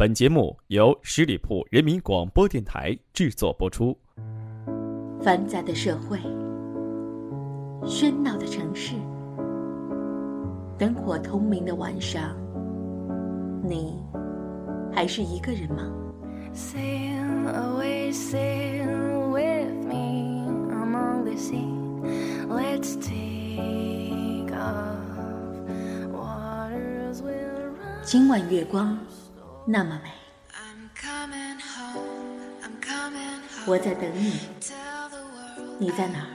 本节目由十里铺人民广播电台制作播出。繁杂的社会，喧闹的城市，灯火通明的晚上，你还是一个人吗？今晚月光那么美，我在等你，你在哪儿？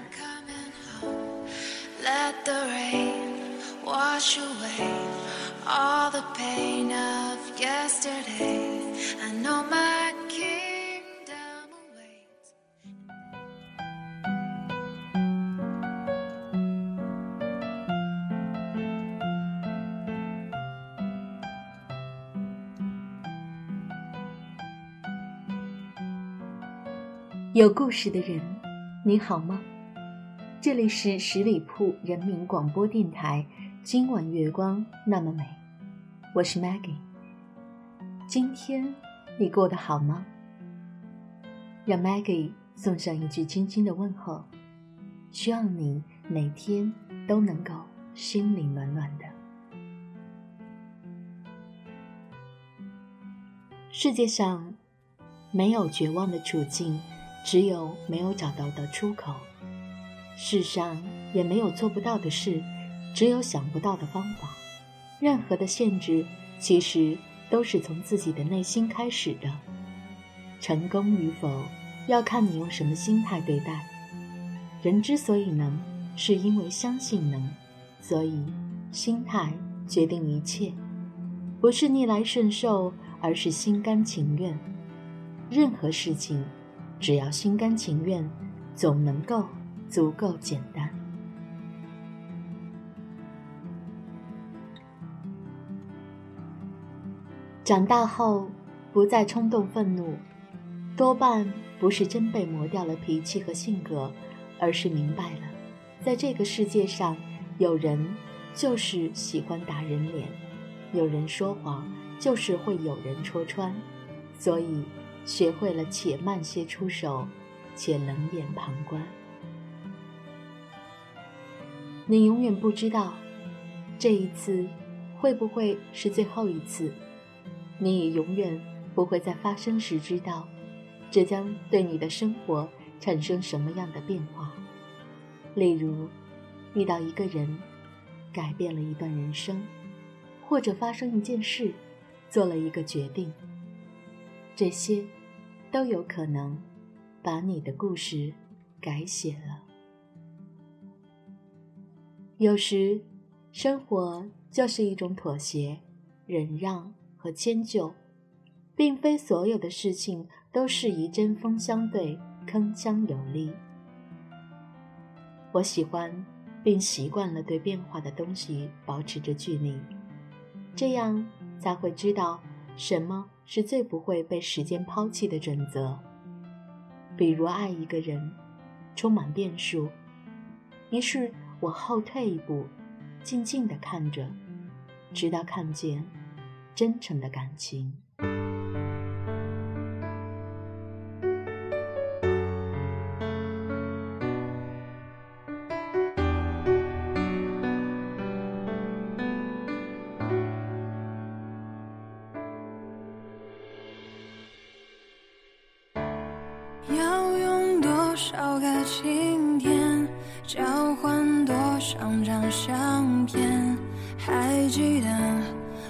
有故事的人，你好吗？这里是十里铺人民广播电台。今晚月光那么美，我是 Maggie。今天你过得好吗？让 Maggie 送上一句轻轻的问候，希望你每天都能够心里暖暖的。世界上没有绝望的处境。只有没有找到的出口，世上也没有做不到的事，只有想不到的方法。任何的限制，其实都是从自己的内心开始的。成功与否，要看你用什么心态对待。人之所以能，是因为相信能，所以心态决定一切，不是逆来顺受，而是心甘情愿。任何事情。只要心甘情愿，总能够足够简单。长大后不再冲动愤怒，多半不是真被磨掉了脾气和性格，而是明白了，在这个世界上，有人就是喜欢打人脸，有人说谎就是会有人戳穿，所以。学会了且慢些出手，且冷眼旁观。你永远不知道，这一次会不会是最后一次。你也永远不会在发生时知道，这将对你的生活产生什么样的变化。例如，遇到一个人，改变了一段人生，或者发生一件事，做了一个决定。这些。都有可能把你的故事改写了。有时，生活就是一种妥协、忍让和迁就，并非所有的事情都适宜针锋相对、铿锵有力。我喜欢并习惯了对变化的东西保持着距离，这样才会知道什么。是最不会被时间抛弃的准则。比如爱一个人，充满变数，于是我后退一步，静静地看着，直到看见真诚的感情。要用多少个晴天，交换多少张相片，还记得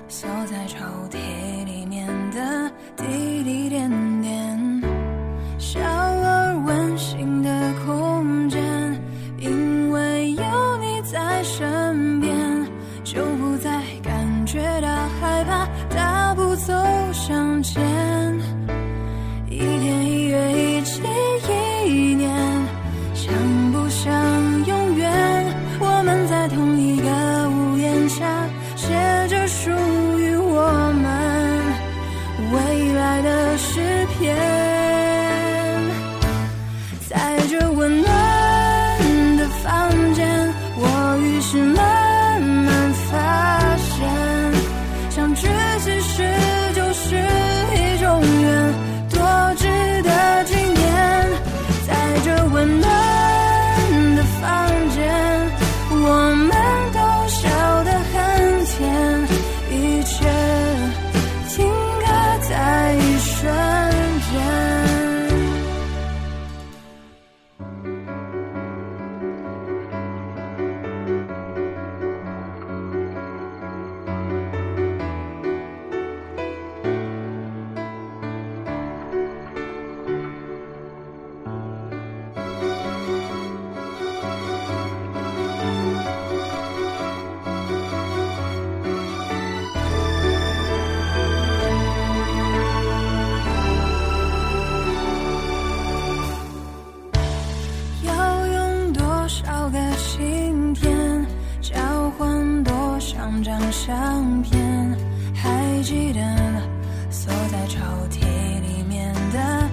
锁在抽屉里面的滴滴点点。诗篇。两张相片还记得锁在抽屉里面的。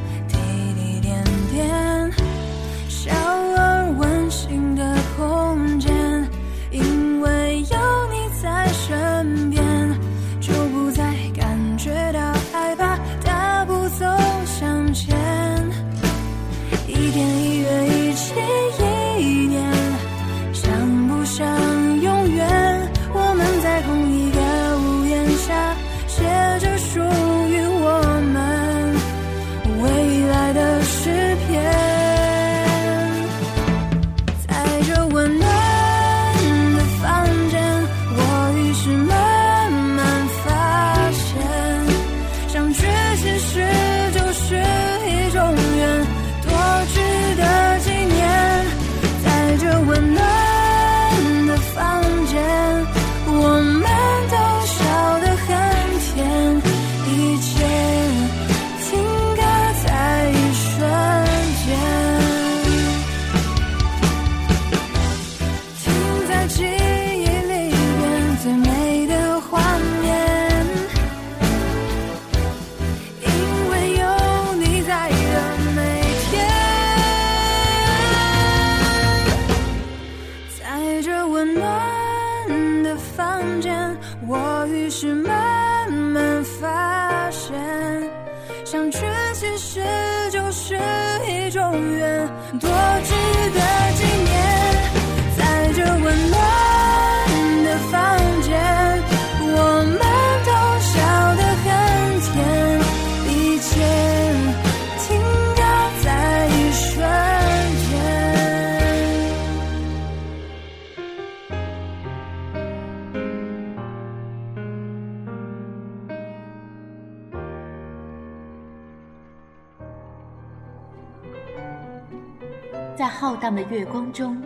在浩荡的月光中，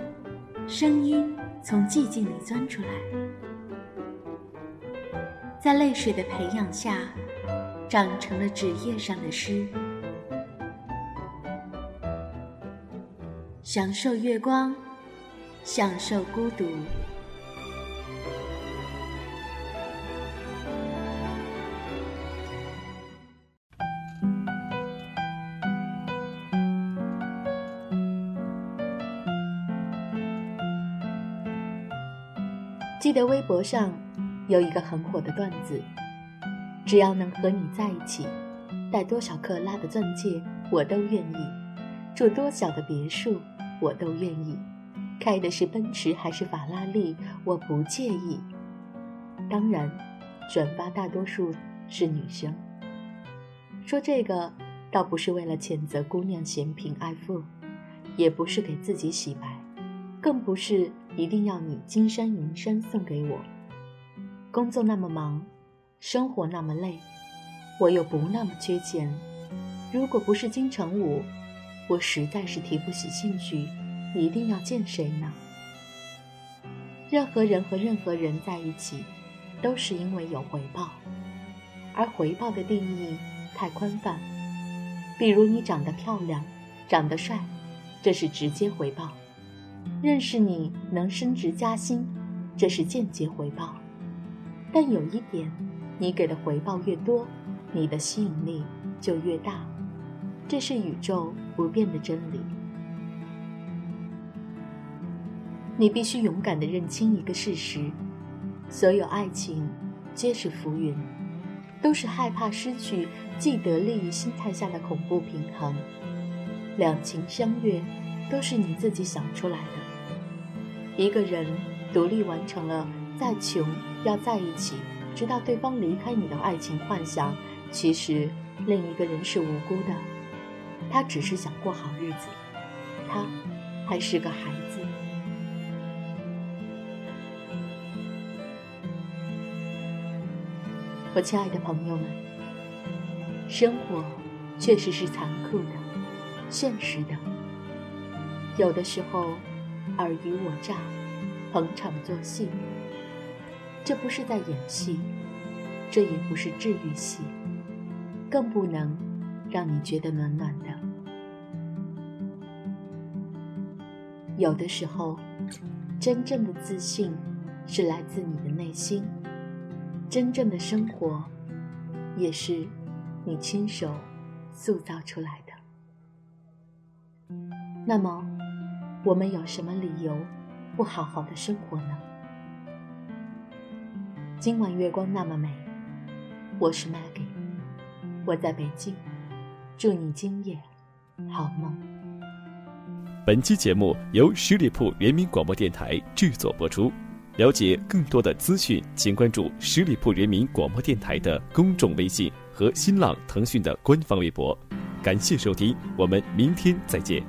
声音从寂静里钻出来，在泪水的培养下，长成了纸页上的诗。享受月光，享受孤独。记得微博上有一个很火的段子：只要能和你在一起，戴多少克拉的钻戒我都愿意，住多小的别墅我都愿意，开的是奔驰还是法拉利我不介意。当然，转发大多数是女生。说这个倒不是为了谴责姑娘嫌贫爱富，也不是给自己洗白，更不是。一定要你金山银山送给我。工作那么忙，生活那么累，我又不那么缺钱。如果不是金城武，我实在是提不起兴趣，一定要见谁呢？任何人和任何人在一起，都是因为有回报，而回报的定义太宽泛。比如你长得漂亮，长得帅，这是直接回报。认识你能升职加薪，这是间接回报。但有一点，你给的回报越多，你的吸引力就越大，这是宇宙不变的真理。你必须勇敢地认清一个事实：所有爱情皆是浮云，都是害怕失去既得利益心态下的恐怖平衡。两情相悦，都是你自己想出来的。一个人独立完成了再穷要在一起，直到对方离开你的爱情幻想，其实另一个人是无辜的，他只是想过好日子，他还是个孩子。我亲爱的朋友们，生活确实是残酷的、现实的，有的时候。尔虞我诈，逢场作戏，这不是在演戏，这也不是治愈系，更不能让你觉得暖暖的。有的时候，真正的自信是来自你的内心，真正的生活也是你亲手塑造出来的。那么。我们有什么理由不好好的生活呢？今晚月光那么美，我是 Maggie，我在北京，祝你今夜好梦。本期节目由十里铺人民广播电台制作播出。了解更多的资讯，请关注十里铺人民广播电台的公众微信和新浪、腾讯的官方微博。感谢收听，我们明天再见。